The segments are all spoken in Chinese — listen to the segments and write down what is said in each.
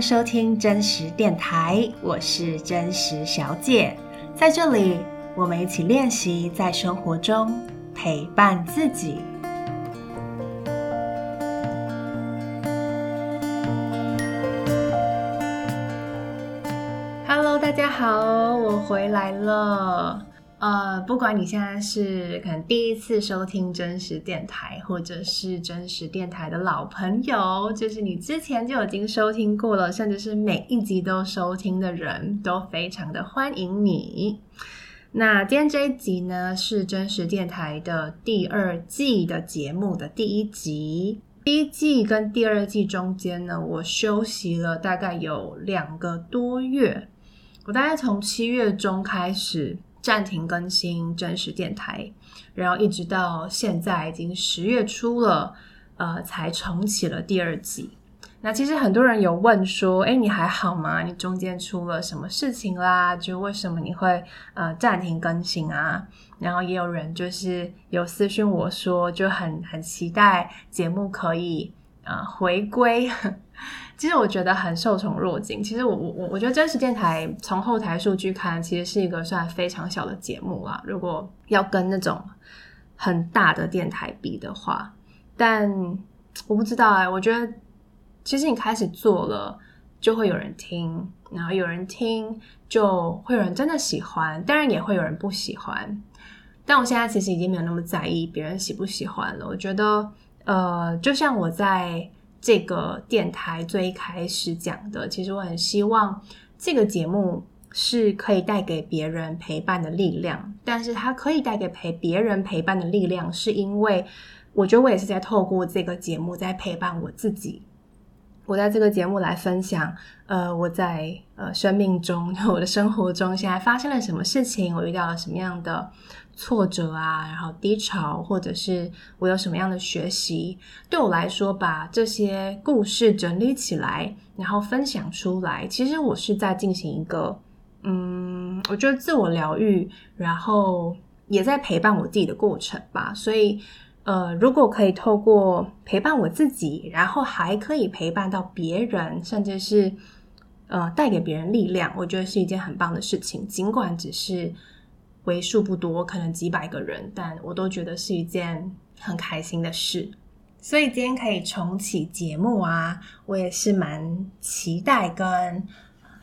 收听真实电台，我是真实小姐，在这里我们一起练习在生活中陪伴自己。Hello，大家好，我回来了。呃，不管你现在是可能第一次收听真实电台，或者是真实电台的老朋友，就是你之前就已经收听过了，甚至是每一集都收听的人，都非常的欢迎你。那今天这一集呢，是真实电台的第二季的节目的第一集。第一季跟第二季中间呢，我休息了大概有两个多月，我大概从七月中开始。暂停更新真实电台，然后一直到现在已经十月初了，呃，才重启了第二季。那其实很多人有问说，诶，你还好吗？你中间出了什么事情啦？就为什么你会呃暂停更新啊？然后也有人就是有私讯我说，就很很期待节目可以呃回归。其实我觉得很受宠若惊。其实我我我觉得真实电台从后台数据看，其实是一个算非常小的节目啦。如果要跟那种很大的电台比的话，但我不知道哎、我觉得其实你开始做了，就会有人听，然后有人听，就会有人真的喜欢，当然也会有人不喜欢。但我现在其实已经没有那么在意别人喜不喜欢了。我觉得，呃，就像我在。这个电台最开始讲的，其实我很希望这个节目是可以带给别人陪伴的力量。但是它可以带给陪别人陪伴的力量，是因为我觉得我也是在透过这个节目在陪伴我自己。我在这个节目来分享，呃，我在呃生命中、我的生活中现在发生了什么事情，我遇到了什么样的挫折啊，然后低潮，或者是我有什么样的学习，对我来说，把这些故事整理起来，然后分享出来，其实我是在进行一个，嗯，我觉得自我疗愈，然后也在陪伴我自己的过程吧。所以，呃，如果可以透过陪伴我自己，然后还可以陪伴到别人，甚至是呃带给别人力量，我觉得是一件很棒的事情，尽管只是。为数不多，可能几百个人，但我都觉得是一件很开心的事。所以今天可以重启节目啊，我也是蛮期待跟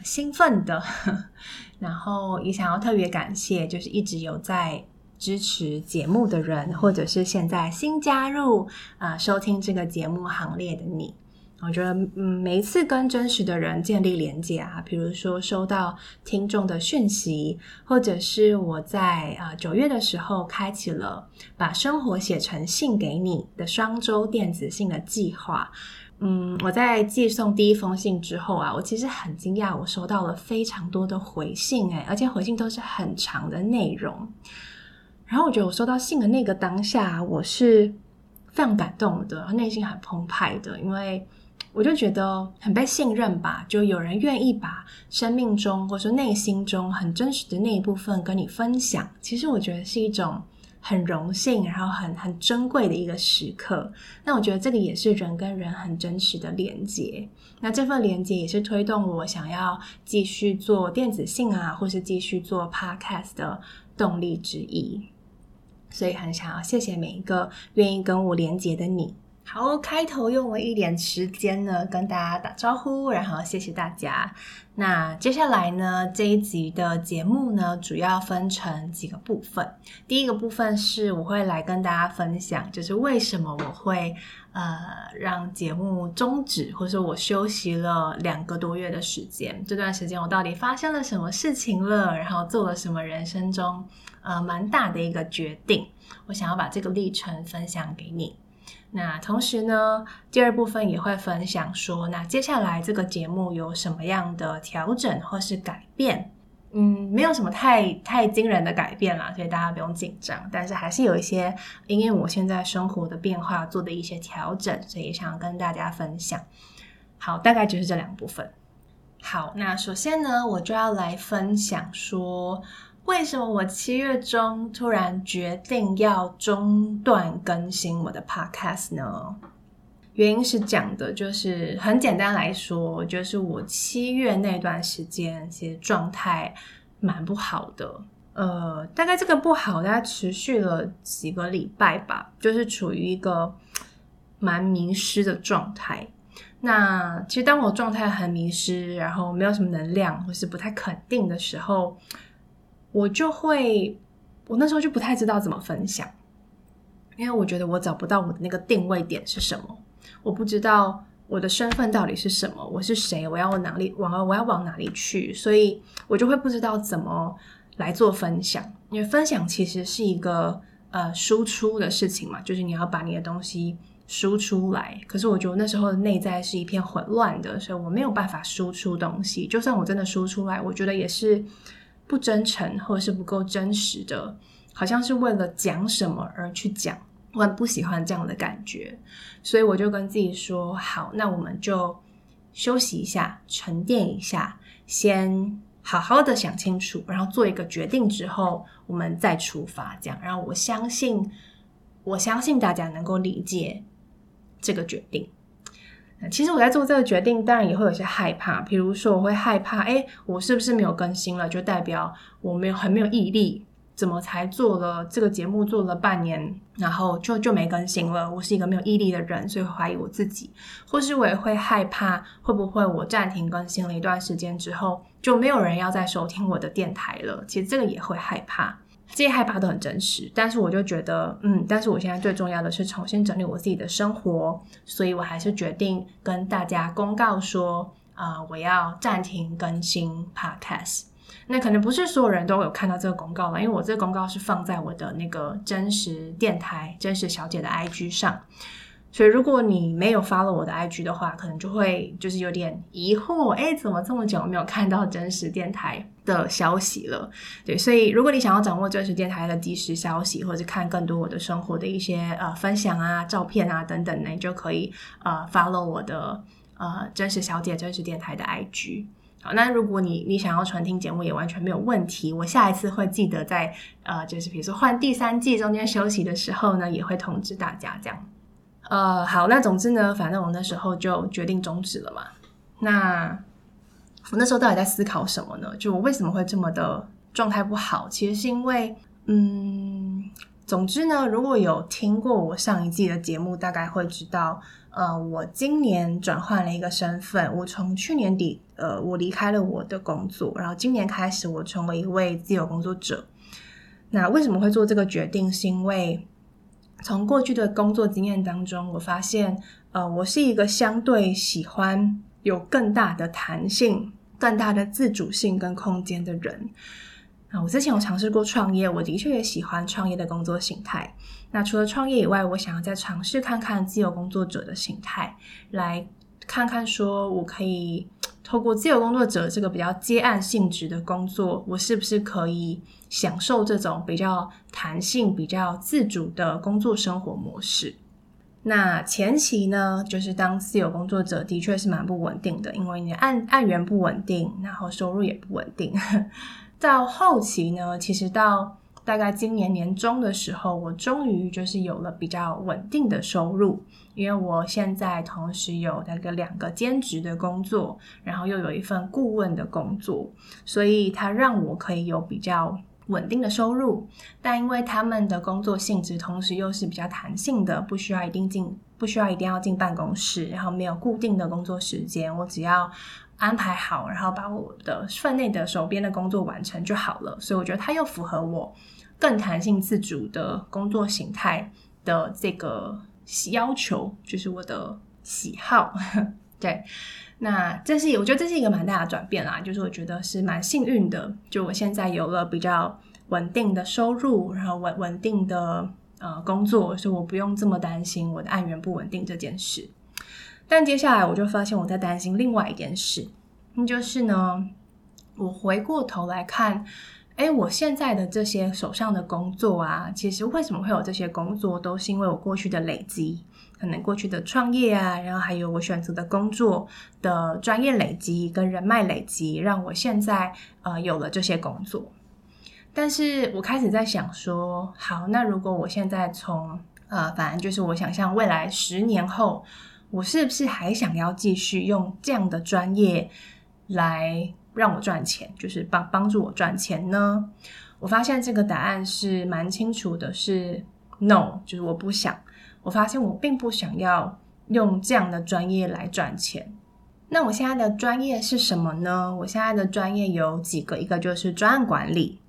兴奋的。然后也想要特别感谢，就是一直有在支持节目的人，或者是现在新加入啊、收听这个节目行列的你。我觉得，嗯，每一次跟真实的人建立连接啊，比如说收到听众的讯息，或者是我在啊九月的时候开启了把生活写成信给你的双周电子信的计划。嗯，我在寄送第一封信之后啊，我其实很惊讶，我收到了非常多的回信，诶，而且回信都是很长的内容。然后我觉得我收到信的那个当下，我是非常感动的，内心很澎湃的，因为。我就觉得很被信任吧，就有人愿意把生命中或者说内心中很真实的那一部分跟你分享。其实我觉得是一种很荣幸，然后很很珍贵的一个时刻。那我觉得这个也是人跟人很真实的连接。那这份连接也是推动我想要继续做电子信啊，或是继续做 podcast 的动力之一。所以很想要谢谢每一个愿意跟我连接的你。好，开头用了一点时间呢，跟大家打招呼，然后谢谢大家。那接下来呢，这一集的节目呢，主要分成几个部分。第一个部分是我会来跟大家分享，就是为什么我会呃让节目终止，或者说我休息了两个多月的时间。这段时间我到底发生了什么事情了？然后做了什么人生中呃蛮大的一个决定？我想要把这个历程分享给你。那同时呢，第二部分也会分享说，那接下来这个节目有什么样的调整或是改变？嗯，没有什么太太惊人的改变啦，所以大家不用紧张。但是还是有一些因为我现在生活的变化做的一些调整，所以想要跟大家分享。好，大概就是这两部分。好，那首先呢，我就要来分享说。为什么我七月中突然决定要中断更新我的 podcast 呢？原因是讲的，就是很简单来说，就是我七月那段时间其实状态蛮不好的。呃，大概这个不好，大概持续了几个礼拜吧，就是处于一个蛮迷失的状态。那其实当我状态很迷失，然后没有什么能量，或是不太肯定的时候，我就会，我那时候就不太知道怎么分享，因为我觉得我找不到我的那个定位点是什么，我不知道我的身份到底是什么，我是谁，我要往哪里往，我要往哪里去，所以我就会不知道怎么。来做分享，因为分享其实是一个呃输出的事情嘛，就是你要把你的东西输出来。可是我觉得那时候的内在是一片混乱的，所以我没有办法输出东西。就算我真的输出来，我觉得也是不真诚或者是不够真实的，好像是为了讲什么而去讲。我很不喜欢这样的感觉，所以我就跟自己说：好，那我们就休息一下，沉淀一下，先。好好的想清楚，然后做一个决定之后，我们再出发。这样，然后我相信，我相信大家能够理解这个决定。其实我在做这个决定，当然也会有些害怕，比如说我会害怕，哎，我是不是没有更新了，就代表我没有很没有毅力。怎么才做了这个节目做了半年，然后就就没更新了？我是一个没有毅力的人，所以怀疑我自己，或是我也会害怕，会不会我暂停更新了一段时间之后，就没有人要再收听我的电台了？其实这个也会害怕，这些害怕都很真实。但是我就觉得，嗯，但是我现在最重要的是重新整理我自己的生活，所以我还是决定跟大家公告说，啊、我要暂停更新 Podcast。那可能不是所有人都有看到这个公告了，因为我这个公告是放在我的那个真实电台、真实小姐的 IG 上，所以如果你没有 follow 我的 IG 的话，可能就会就是有点疑惑，哎，怎么这么久没有看到真实电台的消息了？对，所以如果你想要掌握真实电台的即时消息，或者是看更多我的生活的一些呃分享啊、照片啊等等呢，你就可以呃 follow 我的呃真实小姐、真实电台的 IG。好，那如果你你想要传听节目也完全没有问题，我下一次会记得在呃，就是比如说换第三季中间休息的时候呢，也会通知大家这样。呃，好，那总之呢，反正我那时候就决定终止了嘛。那我那时候到底在思考什么呢？就我为什么会这么的状态不好？其实是因为，嗯，总之呢，如果有听过我上一季的节目，大概会知道。呃，我今年转换了一个身份。我从去年底，呃，我离开了我的工作，然后今年开始，我成为一位自由工作者。那为什么会做这个决定？是因为从过去的工作经验当中，我发现，呃，我是一个相对喜欢有更大的弹性、更大的自主性跟空间的人。啊我之前有尝试过创业，我的确也喜欢创业的工作形态。那除了创业以外，我想要再尝试看看自由工作者的形态，来看看说我可以透过自由工作者这个比较接案性质的工作，我是不是可以享受这种比较弹性、比较自主的工作生活模式？那前期呢，就是当自由工作者的确是蛮不稳定的，因为你案案源不稳定，然后收入也不稳定。到后期呢，其实到大概今年年中的时候，我终于就是有了比较稳定的收入，因为我现在同时有那个两个兼职的工作，然后又有一份顾问的工作，所以它让我可以有比较稳定的收入。但因为他们的工作性质同时又是比较弹性的，不需要一定进，不需要一定要进办公室，然后没有固定的工作时间，我只要。安排好，然后把我的分内的手边的工作完成就好了。所以我觉得它又符合我更弹性自主的工作形态的这个要求，就是我的喜好。对，那这是我觉得这是一个蛮大的转变啦，就是我觉得是蛮幸运的，就我现在有了比较稳定的收入，然后稳稳定的呃工作，所以我不用这么担心我的案源不稳定这件事。但接下来我就发现我在担心另外一件事，那就是呢，我回过头来看，诶，我现在的这些手上的工作啊，其实为什么会有这些工作，都是因为我过去的累积，可能过去的创业啊，然后还有我选择的工作的专业累积跟人脉累积，让我现在呃有了这些工作。但是我开始在想说，好，那如果我现在从呃，反正就是我想象未来十年后。我是不是还想要继续用这样的专业来让我赚钱，就是帮帮助我赚钱呢？我发现这个答案是蛮清楚的，是 no，就是我不想。我发现我并不想要用这样的专业来赚钱。那我现在的专业是什么呢？我现在的专业有几个，一个就是专案管理，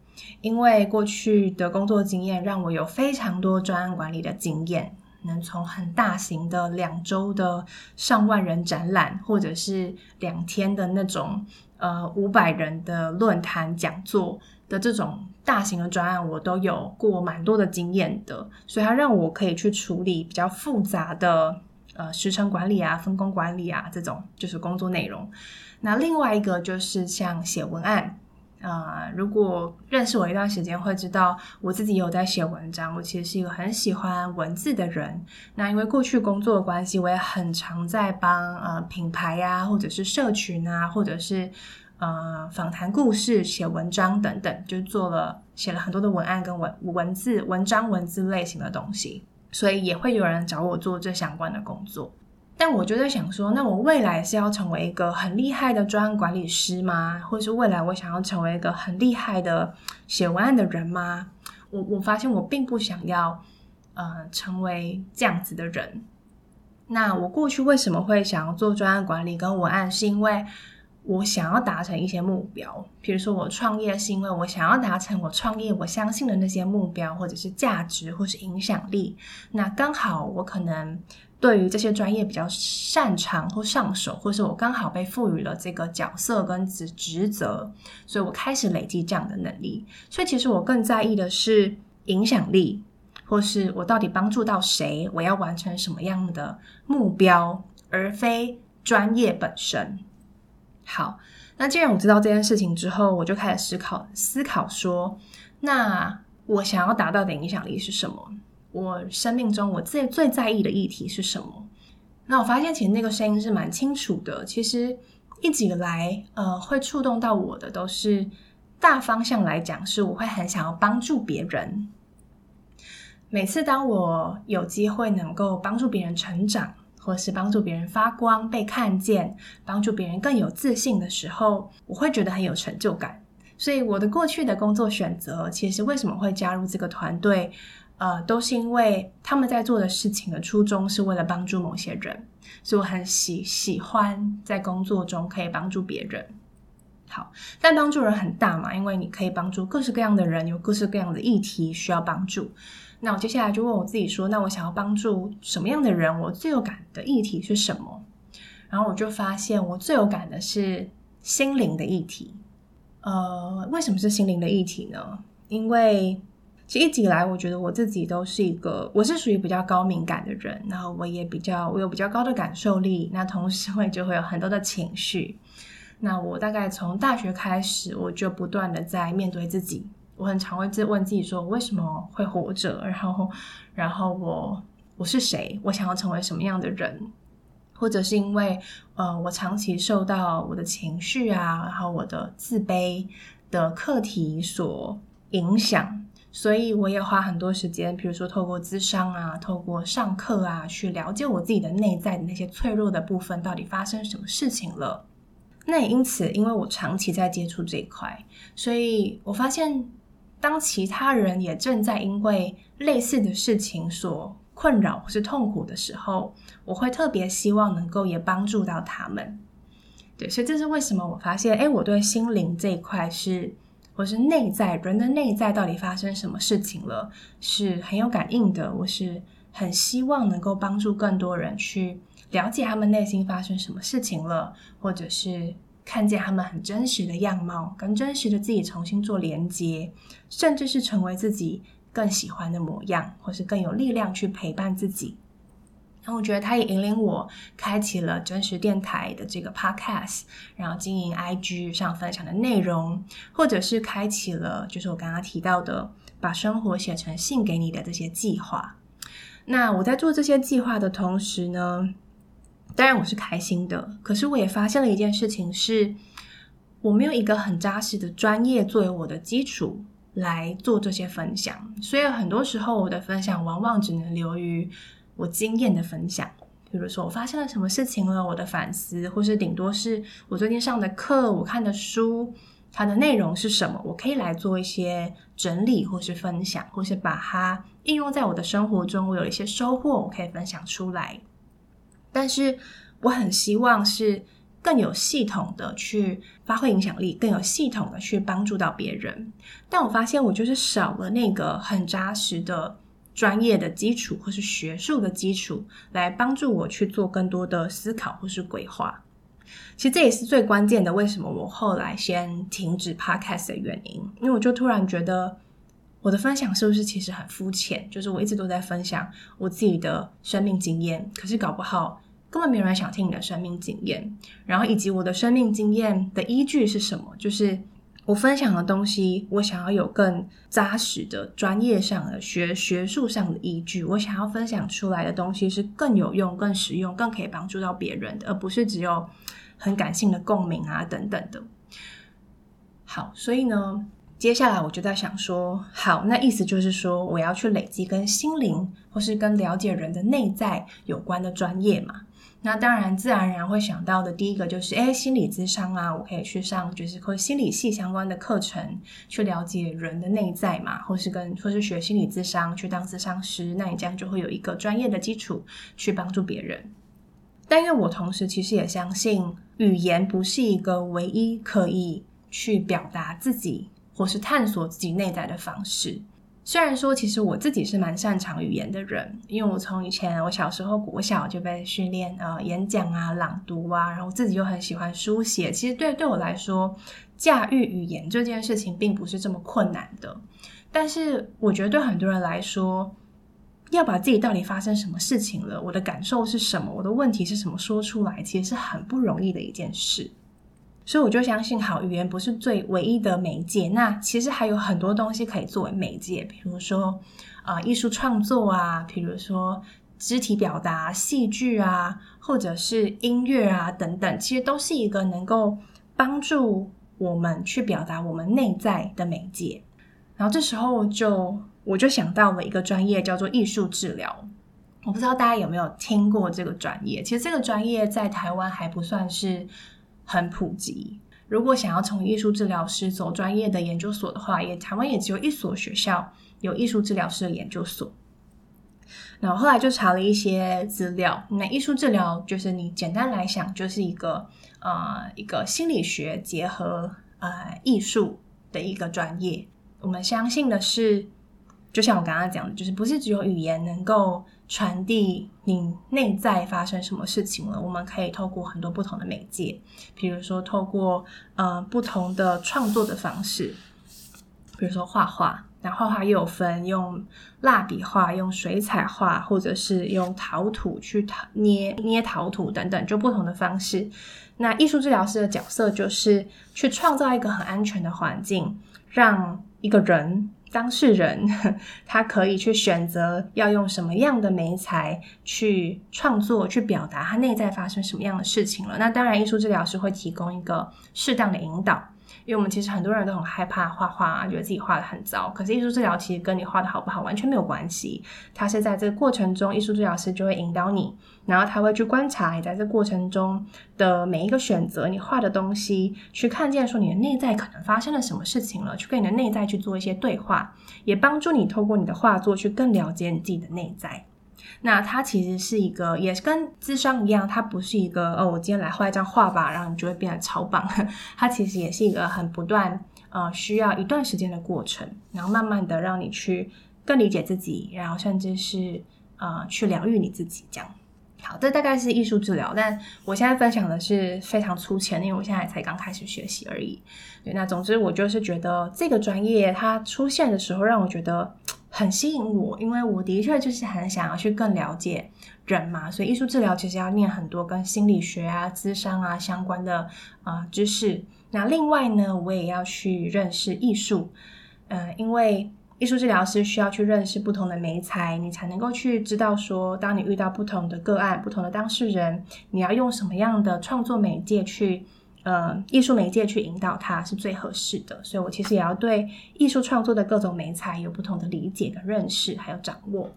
因为过去的工作经验让我有非常多专案管理的经验，能从很大型的两周的上万人展览，或者是两天的那种呃五百人的论坛讲座的这种大型的专案，我都有过蛮多的经验的，所以它让我可以去处理比较复杂的。呃，时程管理啊，分工管理啊，这种就是工作内容。那另外一个就是像写文案啊，呃，如果认识我一段时间，会知道我自己有在写文章。我其实是一个很喜欢文字的人。那因为过去工作的关系，我也很常在帮呃品牌啊，或者是社群啊，或者是呃访谈故事写文章等等，就做了写了很多的文案跟文文字文章文字类型的东西。所以也会有人找我做这相关的工作，但我就在想说，那我未来是要成为一个很厉害的专案管理师吗？或者是未来我想要成为一个很厉害的写文案的人吗？我我发现我并不想要，呃，成为这样子的人。那我过去为什么会想要做专案管理跟文案？是因为我想要达成一些目标，比如说我创业是因为我想要达成我创业我相信的那些目标，或者是价值，或是影响力。那刚好我可能对于这些专业比较擅长或上手，或是我刚好被赋予了这个角色跟职职责，所以我开始累积这样的能力。所以其实我更在意的是影响力，或是我到底帮助到谁，我要完成什么样的目标，而非专业本身。好，那既然我知道这件事情之后，我就开始思考思考说，那我想要达到的影响力是什么？我生命中我最最在意的议题是什么？那我发现其实那个声音是蛮清楚的。其实一直以来，呃，会触动到我的都是大方向来讲，是我会很想要帮助别人。每次当我有机会能够帮助别人成长。或是帮助别人发光、被看见，帮助别人更有自信的时候，我会觉得很有成就感。所以我的过去的工作选择，其实为什么会加入这个团队，呃，都是因为他们在做的事情的初衷是为了帮助某些人，所以我很喜喜欢在工作中可以帮助别人。好，但帮助人很大嘛，因为你可以帮助各式各样的人，有各式各样的议题需要帮助。那我接下来就问我自己说：那我想要帮助什么样的人？我最有感的议题是什么？然后我就发现，我最有感的是心灵的议题。呃，为什么是心灵的议题呢？因为其实一直以来，我觉得我自己都是一个，我是属于比较高敏感的人，然后我也比较，我有比较高的感受力。那同时会就会有很多的情绪。那我大概从大学开始，我就不断的在面对自己。我很常会自问自己说：我为什么会活着？然后，然后我我是谁？我想要成为什么样的人？或者是因为呃，我长期受到我的情绪啊，然后我的自卑的课题所影响，所以我也花很多时间，比如说透过咨商啊，透过上课啊，去了解我自己的内在的那些脆弱的部分，到底发生什么事情了。那也因此，因为我长期在接触这一块，所以我发现。当其他人也正在因为类似的事情所困扰或是痛苦的时候，我会特别希望能够也帮助到他们。对，所以这是为什么我发现，诶，我对心灵这一块是，或是内在人的内在到底发生什么事情了，是很有感应的。我是很希望能够帮助更多人去了解他们内心发生什么事情了，或者是。看见他们很真实的样貌，跟真实的自己重新做连接，甚至是成为自己更喜欢的模样，或是更有力量去陪伴自己。然后我觉得他也引领我开启了真实电台的这个 podcast，然后经营 IG 上分享的内容，或者是开启了就是我刚刚提到的把生活写成信给你的这些计划。那我在做这些计划的同时呢，当然我是开心的，可是我也发现了一件事情是，我没有一个很扎实的专业作为我的基础来做这些分享，所以很多时候我的分享往往只能留于我经验的分享，比如说我发生了什么事情了，我的反思，或是顶多是我最近上的课，我看的书，它的内容是什么，我可以来做一些整理，或是分享，或是把它应用在我的生活中，我有一些收获，我可以分享出来。但是我很希望是。更有系统的去发挥影响力，更有系统的去帮助到别人。但我发现我就是少了那个很扎实的专业的基础，或是学术的基础，来帮助我去做更多的思考或是规划。其实这也是最关键的，为什么我后来先停止 Podcast 的原因。因为我就突然觉得，我的分享是不是其实很肤浅？就是我一直都在分享我自己的生命经验，可是搞不好。根本没有人想听你的生命经验，然后以及我的生命经验的依据是什么？就是我分享的东西，我想要有更扎实的专业上的学学术上的依据，我想要分享出来的东西是更有用、更实用、更可以帮助到别人的，而不是只有很感性的共鸣啊等等的。好，所以呢，接下来我就在想说，好，那意思就是说，我要去累积跟心灵或是跟了解人的内在有关的专业嘛。那当然，自然而然会想到的第一个就是，诶，心理咨商啊，我可以去上就是和心理系相关的课程，去了解人的内在嘛，或是跟或是学心理咨商，去当咨商师，那你这样就会有一个专业的基础去帮助别人。但因为我同时其实也相信，语言不是一个唯一可以去表达自己或是探索自己内在的方式。虽然说，其实我自己是蛮擅长语言的人，因为我从以前我小时候国小就被训练呃演讲啊、朗读啊，然后自己又很喜欢书写。其实对对我来说，驾驭语言这件事情并不是这么困难的。但是我觉得对很多人来说，要把自己到底发生什么事情了，我的感受是什么，我的问题是什么说出来，其实是很不容易的一件事。所以我就相信，好，语言不是最唯一的媒介。那其实还有很多东西可以作为媒介，比如说啊、艺术创作啊，比如说肢体表达、戏剧啊，或者是音乐啊等等，其实都是一个能够帮助我们去表达我们内在的媒介。然后这时候就我就想到了一个专业，叫做艺术治疗。我不知道大家有没有听过这个专业？其实这个专业在台湾还不算是。很普及。如果想要从艺术治疗师走专业的研究所的话，也台湾也只有一所学校有艺术治疗师的研究所。那我后来就查了一些资料，那艺术治疗就是你简单来想，就是一个呃一个心理学结合呃艺术的一个专业。我们相信的是，就像我刚刚讲的，就是不是只有语言能够。传递你内在发生什么事情了？我们可以透过很多不同的媒介，比如说透过呃不同的创作的方式，比如说画画，那画画又有分用蜡笔画、用水彩画，或者是用陶土去陶捏捏陶土等等，就不同的方式。那艺术治疗师的角色就是去创造一个很安全的环境，让一个人。当事人 他可以去选择要用什么样的媒材去创作、去表达他内在发生什么样的事情了。那当然，艺术治疗师会提供一个适当的引导。因为我们其实很多人都很害怕画画啊，觉得自己画的很糟。可是艺术治疗其实跟你画的好不好完全没有关系。它是在这个过程中，艺术治疗师就会引导你，然后他会去观察你在这过程中的每一个选择，你画的东西，去看见说你的内在可能发生了什么事情了，去跟你的内在去做一些对话，也帮助你透过你的画作去更了解你自己的内在。那它其实是一个，也是跟智商一样，它不是一个哦，我今天来画一张画吧，然后你就会变得超棒。它其实也是一个很不断，呃，需要一段时间的过程，然后慢慢的让你去更理解自己，然后甚至是呃去疗愈你自己这样。好，这大概是艺术治疗，但我现在分享的是非常粗浅，因为我现在才刚开始学习而已。对，那总之我就是觉得这个专业它出现的时候，让我觉得。很吸引我，因为我的确就是很想要去更了解人嘛，所以艺术治疗其实要念很多跟心理学啊、咨商啊相关的啊、知识。那另外呢，我也要去认识艺术，嗯、因为艺术治疗师需要去认识不同的媒材，你才能够去知道说，当你遇到不同的个案、不同的当事人，你要用什么样的创作媒介去。呃，艺术媒介去引导它是最合适的，所以我其实也要对艺术创作的各种媒材有不同的理解跟认识，还有掌握。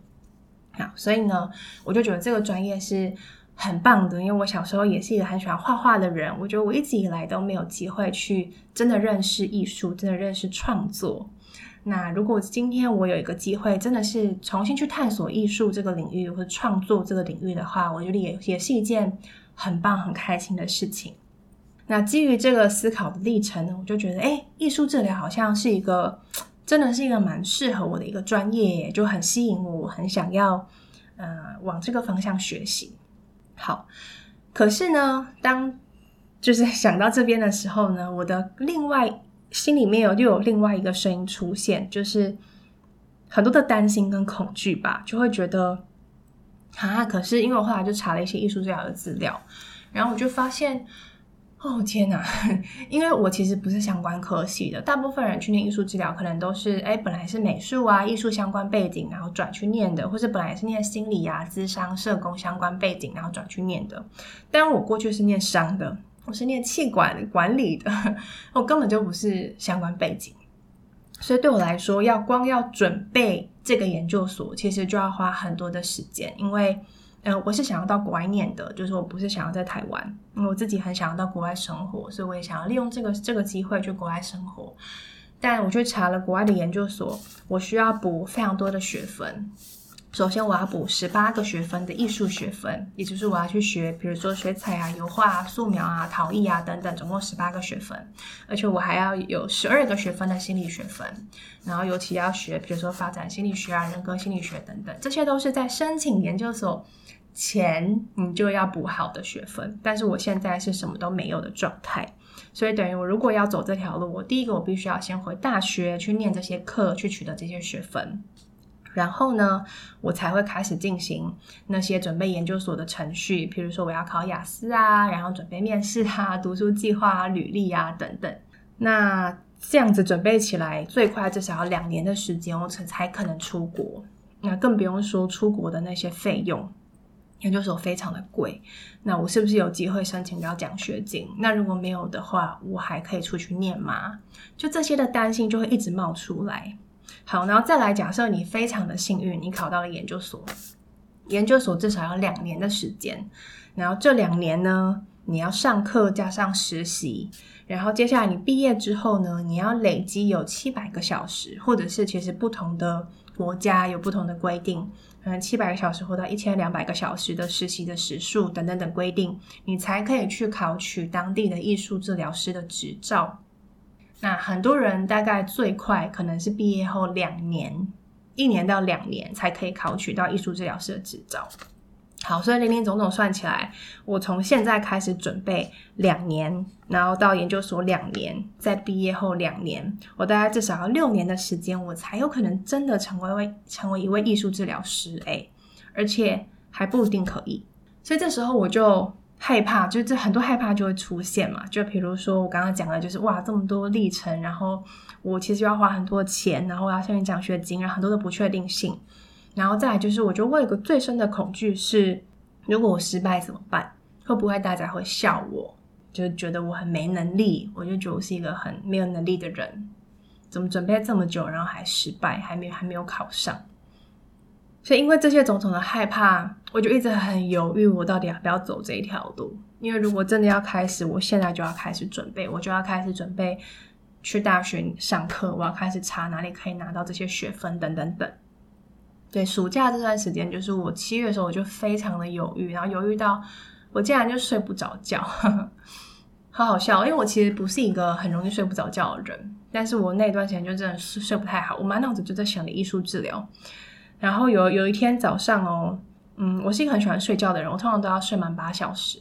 好，所以呢，我就觉得这个专业是很棒的，因为我小时候也是一个很喜欢画画的人。我觉得我一直以来都没有机会去真的认识艺术，真的认识创作。那如果今天我有一个机会，真的是重新去探索艺术这个领域或者创作这个领域的话，我觉得也也是一件很棒、很开心的事情。那基于这个思考的历程呢，我就觉得，哎，艺术治疗好像是一个，真的是一个蛮适合我的一个专业，就很吸引我，我很想要，呃，往这个方向学习。好，可是呢，当就是 想到这边的时候呢，我的另外。心里面有又有另外一个声音出现，就是很多的担心跟恐惧吧，就会觉得啊，可是因为我后来就查了一些艺术治疗的资料，然后我就发现，哦天哪，因为我其实不是相关科系的，大部分人去念艺术治疗可能都是哎，本来是美术啊、艺术相关背景，然后转去念的，或是本来是念心理啊、咨商、社工相关背景，然后转去念的，但我过去是念商的。我是念气管管理的，我根本就不是相关背景，所以对我来说，要光要准备这个研究所，其实就要花很多的时间。因为，呃，我是想要到国外念的，就是我不是想要在台湾，因为我自己很想要到国外生活，所以我也想要利用这个这个机会去国外生活。但我去查了国外的研究所，我需要补非常多的学分。首先，我要补十八个学分的艺术学分，也就是我要去学，比如说水彩啊、油画啊、素描啊、陶艺啊等等，总共十八个学分。而且我还要有十二个学分的心理学分，然后尤其要学，比如说发展心理学啊、人格心理学等等，这些都是在申请研究所前你就要补好的学分。但是我现在是什么都没有的状态，所以等于我如果要走这条路，我第一个我必须要先回大学去念这些课，去取得这些学分。然后呢，我才会开始进行那些准备研究所的程序，比如说我要考雅思啊，然后准备面试啊、读书计划啊、履历啊等等。那这样子准备起来，最快至少要两年的时间，我才才可能出国。那更不用说出国的那些费用，研究所非常的贵。那我是不是有机会申请到奖学金？那如果没有的话，我还可以出去念吗？就这些的担心就会一直冒出来。好，然后再来假设你非常的幸运，你考到了研究所，研究所至少要两年的时间，然后这两年呢，你要上课加上实习，然后接下来你毕业之后呢，你要累积有七百个小时，或者是其实不同的国家有不同的规定，嗯，七百个小时或到一千两百个小时的实习的时数等等等规定，你才可以去考取当地的艺术治疗师的执照。那很多人大概最快可能是毕业后两年，一年到两年才可以考取到艺术治疗师的执照。好，所以林林总总算起来，我从现在开始准备两年，然后到研究所两年，再毕业后两年，我大概至少要六年的时间，我才有可能真的成为位成为一位艺术治疗师。诶，而且还不一定可以。所以这时候我就。害怕，就这很多害怕就会出现嘛。就比如说我刚刚讲的，就是哇，这么多历程，然后我其实要花很多钱，然后我要申请奖学金，然后很多的不确定性。然后再来就是，我觉得我有个最深的恐惧是，如果我失败怎么办？会不会大家会笑我？就是觉得我很没能力？我就觉得我是一个很没有能力的人，怎么准备这么久，然后还失败，还没还没有考上？所以，因为这些种种的害怕，我就一直很犹豫，我到底要不要走这一条路？因为如果真的要开始，我现在就要开始准备，我就要开始准备去大学上课，我要开始查哪里可以拿到这些学分，等等等。对，暑假这段时间，就是我七月的时候，我就非常的犹豫，然后犹豫到我竟然就睡不着觉，好好笑。因为我其实不是一个很容易睡不着觉的人，但是我那段时间就真的是睡不太好，我满脑子就在想着艺术治疗。然后有有一天早上哦，嗯，我是一个很喜欢睡觉的人，我通常都要睡满八小时。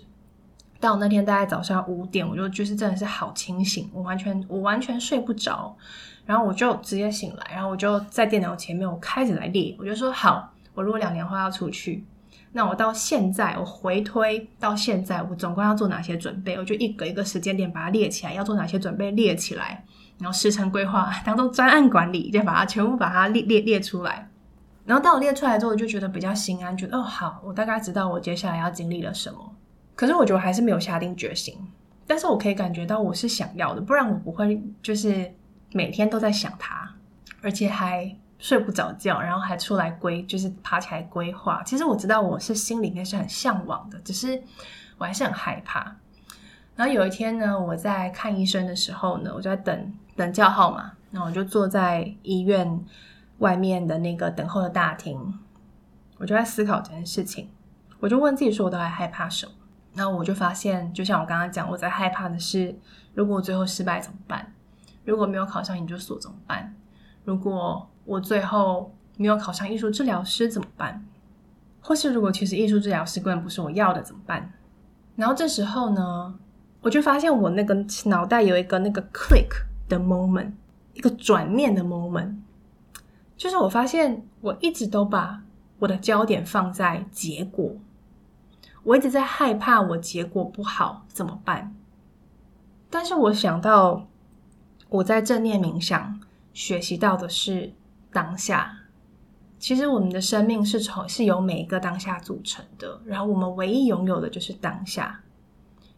但我那天大概早上五点，我就就是真的是好清醒，我完全我完全睡不着。然后我就直接醒来，然后我就在电脑前面，我开始来列。我就说好，我如果两年后要出去，那我到现在我回推到现在，我总共要做哪些准备？我就一个一个时间点把它列起来，要做哪些准备列起来，然后时程规划当做专案管理，就把它全部把它列列列出来。然后当我列出来之后，我就觉得比较心安，觉得哦好，我大概知道我接下来要经历了什么。可是我觉得我还是没有下定决心，但是我可以感觉到我是想要的，不然我不会就是每天都在想他，而且还睡不着觉，然后还出来规，就是爬起来规划。其实我知道我是心里面是很向往的，只是我还是很害怕。然后有一天呢，我在看医生的时候呢，我就在等等叫号嘛，然后我就坐在医院外面的那个等候的大厅，我就在思考这件事情。我就问自己说，我到底害怕什么？然后我就发现，就像我刚刚讲，我在害怕的是，如果我最后失败怎么办？如果没有考上研究所怎么办？如果我最后没有考上艺术治疗师怎么办？或是如果其实艺术治疗师根本不是我要的怎么办？然后这时候呢，我就发现我那个脑袋有一个那个 click 的 moment，一个转念的 moment，就是我发现我一直都把我的焦点放在结果，我一直在害怕我结果不好怎么办？但是我想到我在正念冥想学习到的是当下，其实我们的生命是从是由每一个当下组成的，然后我们唯一拥有的就是当下。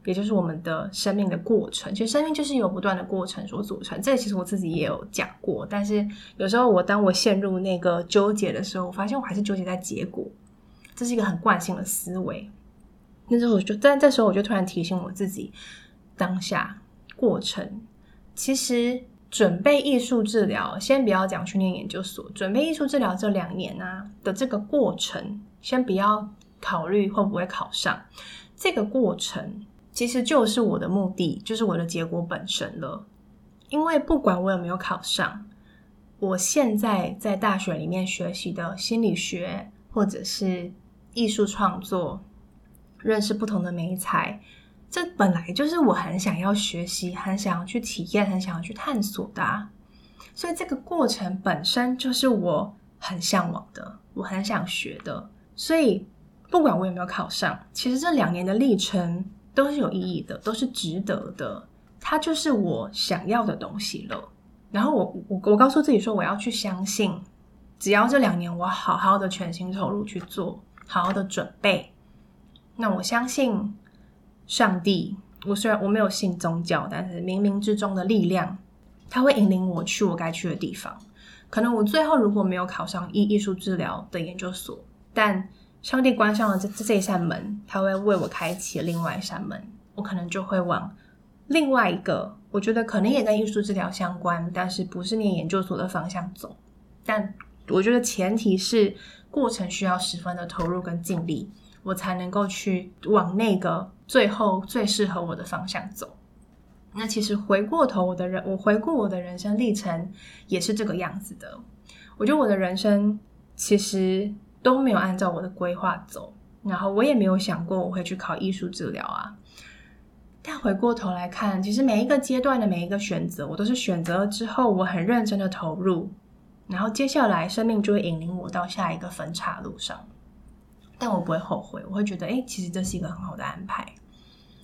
也就是我们的生命的过程，其实生命就是由不断的过程所组成。这其实我自己也有讲过，但是有时候我当我陷入那个纠结的时候，我发现我还是纠结在结果，这是一个很惯性的思维。那时候我就，但这时候我就突然提醒我自己，当下过程，其实准备艺术治疗，先不要讲去念研究所，准备艺术治疗这两年啊的这个过程，先不要考虑会不会考上这个过程。其实就是我的目的，就是我的结果本身了。因为不管我有没有考上，我现在在大学里面学习的心理学，或者是艺术创作，认识不同的媒材，这本来就是我很想要学习、很想要去体验、很想要去探索的啊。所以这个过程本身就是我很向往的，我很想学的。所以不管我有没有考上，其实这两年的历程。都是有意义的，都是值得的。它就是我想要的东西了。然后我我我告诉自己说，我要去相信，只要这两年我好好的全心投入去做，好好的准备，那我相信上帝。我虽然我没有信宗教，但是冥冥之中的力量，它会引领我去我该去的地方。可能我最后如果没有考上艺艺术治疗的研究所，但上帝关上了这这一扇门，他会为我开启另外一扇门，我可能就会往另外一个，我觉得可能也跟艺术治疗相关，但是不是念研究所的方向走。但我觉得前提是过程需要十分的投入跟尽力，我才能够去往那个最后最适合我的方向走。那其实回过头，我的人，我回顾我的人生历程也是这个样子的。我觉得我的人生其实。都没有按照我的规划走，然后我也没有想过我会去考艺术治疗啊。但回过头来看，其实每一个阶段的每一个选择，我都是选择之后，我很认真的投入，然后接下来生命就会引领我到下一个分岔路上。但我不会后悔，我会觉得，诶，其实这是一个很好的安排。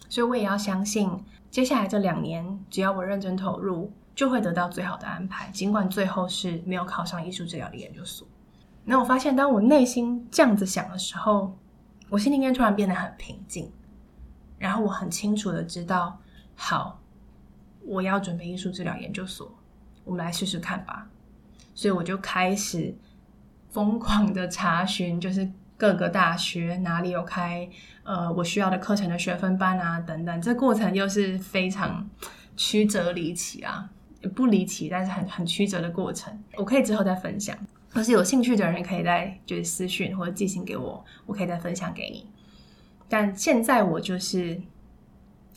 所以我也要相信，接下来这两年，只要我认真投入，就会得到最好的安排。尽管最后是没有考上艺术治疗的研究所。那我发现，当我内心这样子想的时候，我心里面突然变得很平静，然后我很清楚的知道，好，我要准备艺术治疗研究所，我们来试试看吧。所以我就开始疯狂的查询，就是各个大学哪里有开呃我需要的课程的学分班啊等等。这过程又是非常曲折离奇啊，不离奇，但是很很曲折的过程，我可以之后再分享。或是有兴趣的人可以再就是私讯或者寄信给我，我可以再分享给你。但现在我就是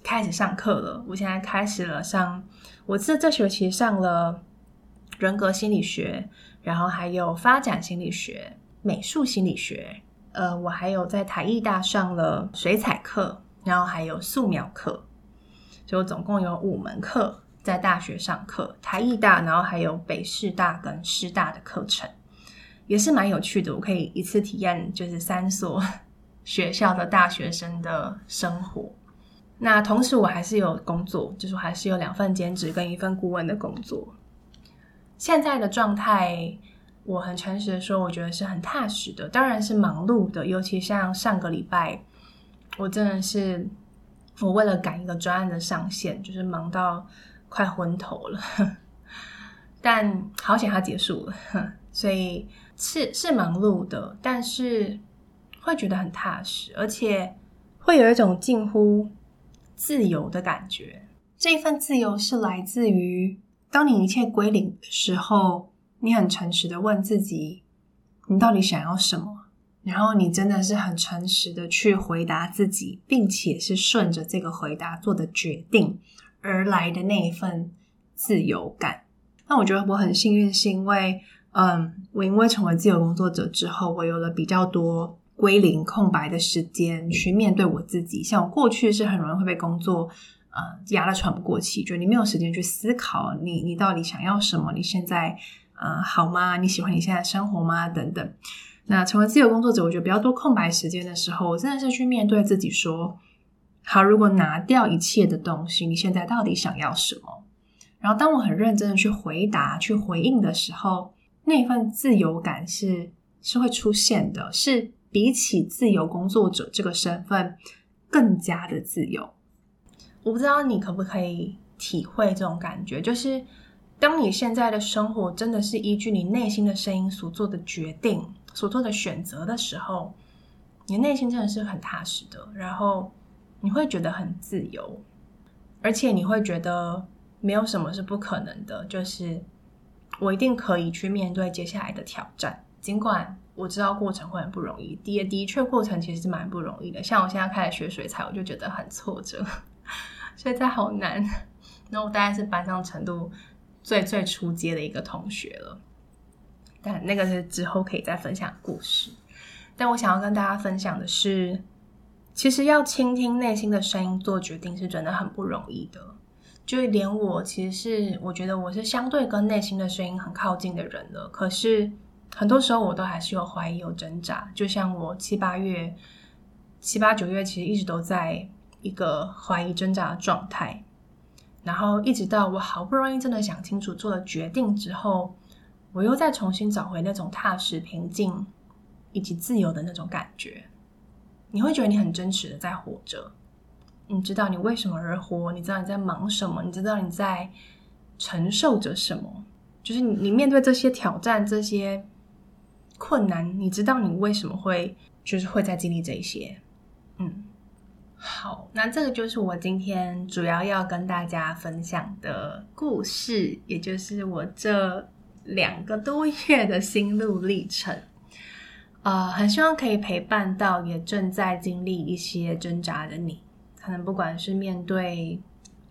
开始上课了，我现在开始了上，我这这学期上了人格心理学，然后还有发展心理学、美术心理学。呃，我还有在台艺大上了水彩课，然后还有素描课，所以我总共有五门课在大学上课。台艺大，然后还有北师大跟师大的课程。也是蛮有趣的，我可以一次体验就是三所 学校的大学生的生活。那同时我还是有工作，就是我还是有两份兼职跟一份顾问的工作。现在的状态，我很诚实的说，我觉得是很踏实的，当然是忙碌的。尤其像上个礼拜，我真的是我为了赶一个专案的上线，就是忙到快昏头了。但好险它结束了，所以是是忙碌的，但是会觉得很踏实，而且会有一种近乎自由的感觉。这份自由是来自于，当你一切归零的时候，你很诚实的问自己，你到底想要什么？然后你真的是很诚实的去回答自己，并且是顺着这个回答做的决定而来的那一份自由感。那我觉得我很幸运，是因为，嗯，我因为成为自由工作者之后，我有了比较多归零空白的时间去面对我自己。像我过去是很容易会被工作，呃，压得喘不过气，就你没有时间去思考你你到底想要什么，你现在，呃，好吗？你喜欢你现在的生活吗？等等。那成为自由工作者，我觉得比较多空白时间的时候，我真的是去面对自己，说，好，如果拿掉一切的东西，你现在到底想要什么？然后，当我很认真的去回答、去回应的时候，那份自由感是是会出现的，是比起自由工作者这个身份更加的自由。我不知道你可不可以体会这种感觉，就是当你现在的生活真的是依据你内心的声音所做的决定、所做的选择的时候，你内心真的是很踏实的，然后你会觉得很自由，而且你会觉得。没有什么是不可能的，就是我一定可以去面对接下来的挑战。尽管我知道过程会很不容易，的的确过程其实是蛮不容易的。像我现在开始学水彩，我就觉得很挫折，水彩好难。那我大概是班上程度最最初阶的一个同学了，但那个是之后可以再分享故事。但我想要跟大家分享的是，其实要倾听内心的声音做决定是真的很不容易的。就连我其实是，我觉得我是相对跟内心的声音很靠近的人了。可是很多时候我都还是有怀疑、有挣扎。就像我七八月、七八九月，其实一直都在一个怀疑、挣扎的状态。然后一直到我好不容易真的想清楚、做了决定之后，我又再重新找回那种踏实、平静以及自由的那种感觉。你会觉得你很真实的在活着。你知道你为什么而活？你知道你在忙什么？你知道你在承受着什么？就是你，你面对这些挑战、这些困难，你知道你为什么会就是会在经历这些？好，那这个就是我今天主要要跟大家分享的故事，也就是我这两个多月的心路历程。呃，很希望可以陪伴到也正在经历一些挣扎的你。可能不管是面对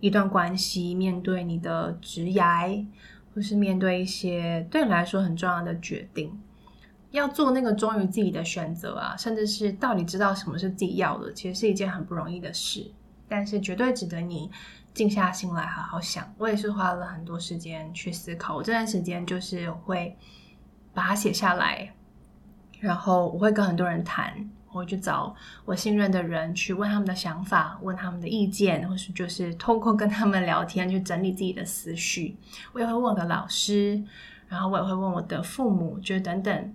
一段关系，面对你的职涯，或是面对一些对你来说很重要的决定，要做那个忠于自己的选择啊，甚至是到底知道什么是自己要的，其实是一件很不容易的事。但是绝对值得你静下心来好好想。我也是花了很多时间去思考，我这段时间就是会把它写下来，然后我会跟很多人谈。我会去找我信任的人去问他们的想法，问他们的意见，或是就是通过跟他们聊天去整理自己的思绪。我也会问我的老师，然后我也会问我的父母，就等等，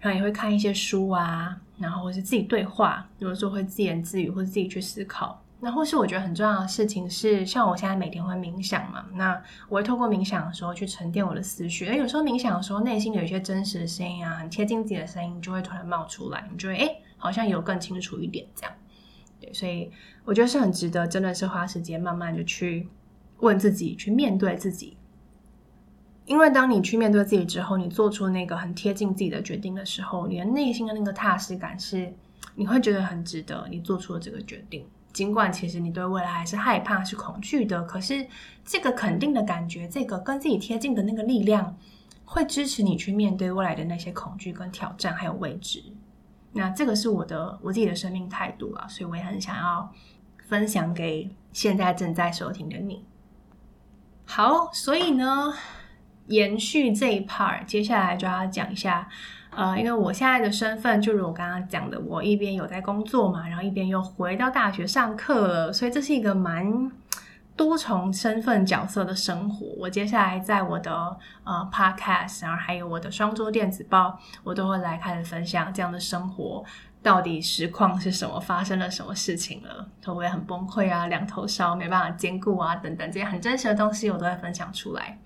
然后也会看一些书啊，然后或是自己对话，有的时候会自言自语，或者自己去思考。那或是我觉得很重要的事情是，像我现在每天会冥想嘛，那我会透过冥想的时候去沉淀我的思绪。而有时候冥想的时候，内心有一些真实的声音啊，很贴近自己的声音，就会突然冒出来，你就会诶，好像有更清楚一点这样。对，所以我觉得是很值得，真的是花时间慢慢的去问自己，去面对自己。因为当你去面对自己之后，你做出那个很贴近自己的决定的时候，你的内心的那个踏实感是，你会觉得很值得，你做出了这个决定。尽管其实你对未来还是害怕、是恐惧的，可是这个肯定的感觉，这个跟自己贴近的那个力量，会支持你去面对未来的那些恐惧跟挑战，还有未知。那这个是我的我自己的生命态度啊，所以我也很想要分享给现在正在收听的你。好，所以呢，延续这一 part，接下来就要讲一下。呃，因为我现在的身份，就如我刚刚讲的，我一边有在工作嘛，然后一边又回到大学上课了，所以这是一个蛮多重身份角色的生活。我接下来在我的呃 podcast，然后还有我的双周电子报，我都会来开始分享这样的生活到底实况是什么，发生了什么事情了，会不会很崩溃啊，两头烧，没办法兼顾啊，等等这些很真实的东西，我都会分享出来。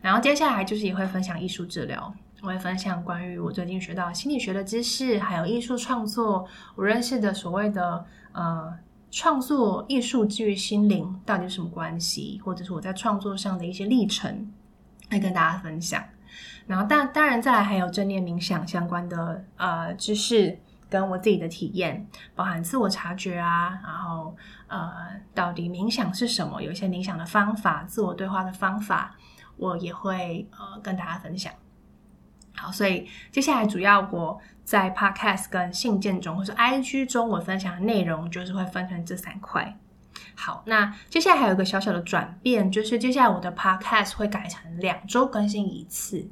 然后接下来就是也会分享艺术治疗，我会分享关于我最近学到心理学的知识，还有艺术创作，我认识的所谓的呃创作艺术之于心灵到底是什么关系，或者是我在创作上的一些历程，来跟大家分享。然后当当然再来还有正念冥想相关的呃知识。跟我自己的体验，包含自我察觉啊，然后呃，到底冥想是什么？有一些冥想的方法，自我对话的方法，我也会呃跟大家分享。好，所以接下来主要我在 Podcast 跟信件中，或是 IG 中，我分享的内容就是会分成这三块。好，那接下来还有一个小小的转变，就是接下来我的 Podcast 会改成两周更新一次。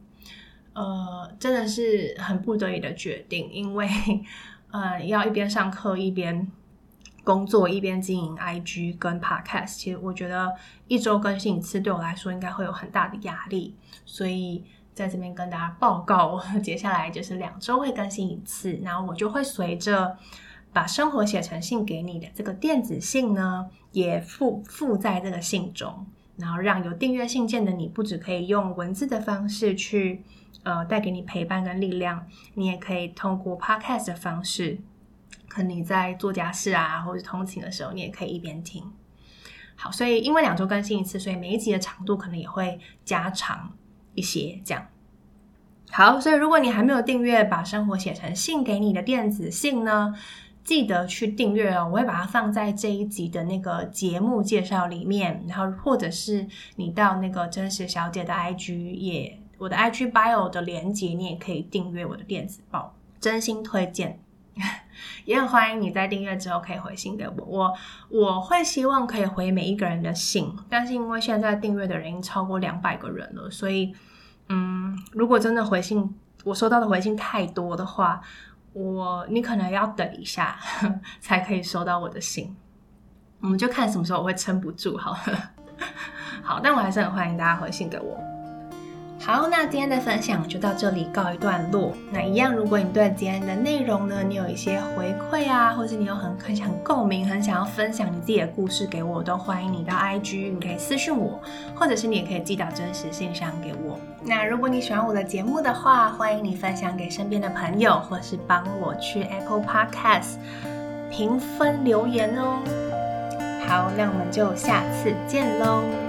呃，真的是很不得已的决定，因为呃，要一边上课一边工作，一边经营 IG 跟 Podcast，其实我觉得一周更新一次对我来说应该会有很大的压力，所以在这边跟大家报告，接下来就是两周会更新一次，然后我就会随着把生活写成信给你的这个电子信呢，也附附在这个信中，然后让有订阅信件的你，不只可以用文字的方式去。呃，带给你陪伴跟力量，你也可以通过 podcast 的方式，可能你在做家事啊，或者通勤的时候，你也可以一边听。好，所以因为两周更新一次，所以每一集的长度可能也会加长一些，这样。好，所以如果你还没有订阅，把生活写成信给你的电子信呢，记得去订阅哦。我会把它放在这一集的那个节目介绍里面，然后或者是你到那个真实小姐的 IG 也。我的 IG bio 的连接，你也可以订阅我的电子报，真心推荐。也很欢迎你在订阅之后可以回信给我，我我会希望可以回每一个人的信，但是因为现在订阅的人已经超过两百个人了，所以嗯，如果真的回信我收到的回信太多的话，我你可能要等一下 才可以收到我的信，我们就看什么时候我会撑不住好了。好，但我还是很欢迎大家回信给我。好，那今天的分享就到这里告一段落。那一样，如果你对今天的内容呢，你有一些回馈啊，或者你有很很想共鸣，很想要分享你自己的故事给我，都欢迎你到 IG，你可以私讯我，或者是你也可以寄到真实信箱给我。那如果你喜欢我的节目的话，欢迎你分享给身边的朋友，或是帮我去 Apple Podcast 评分留言哦。好，那我们就下次见喽。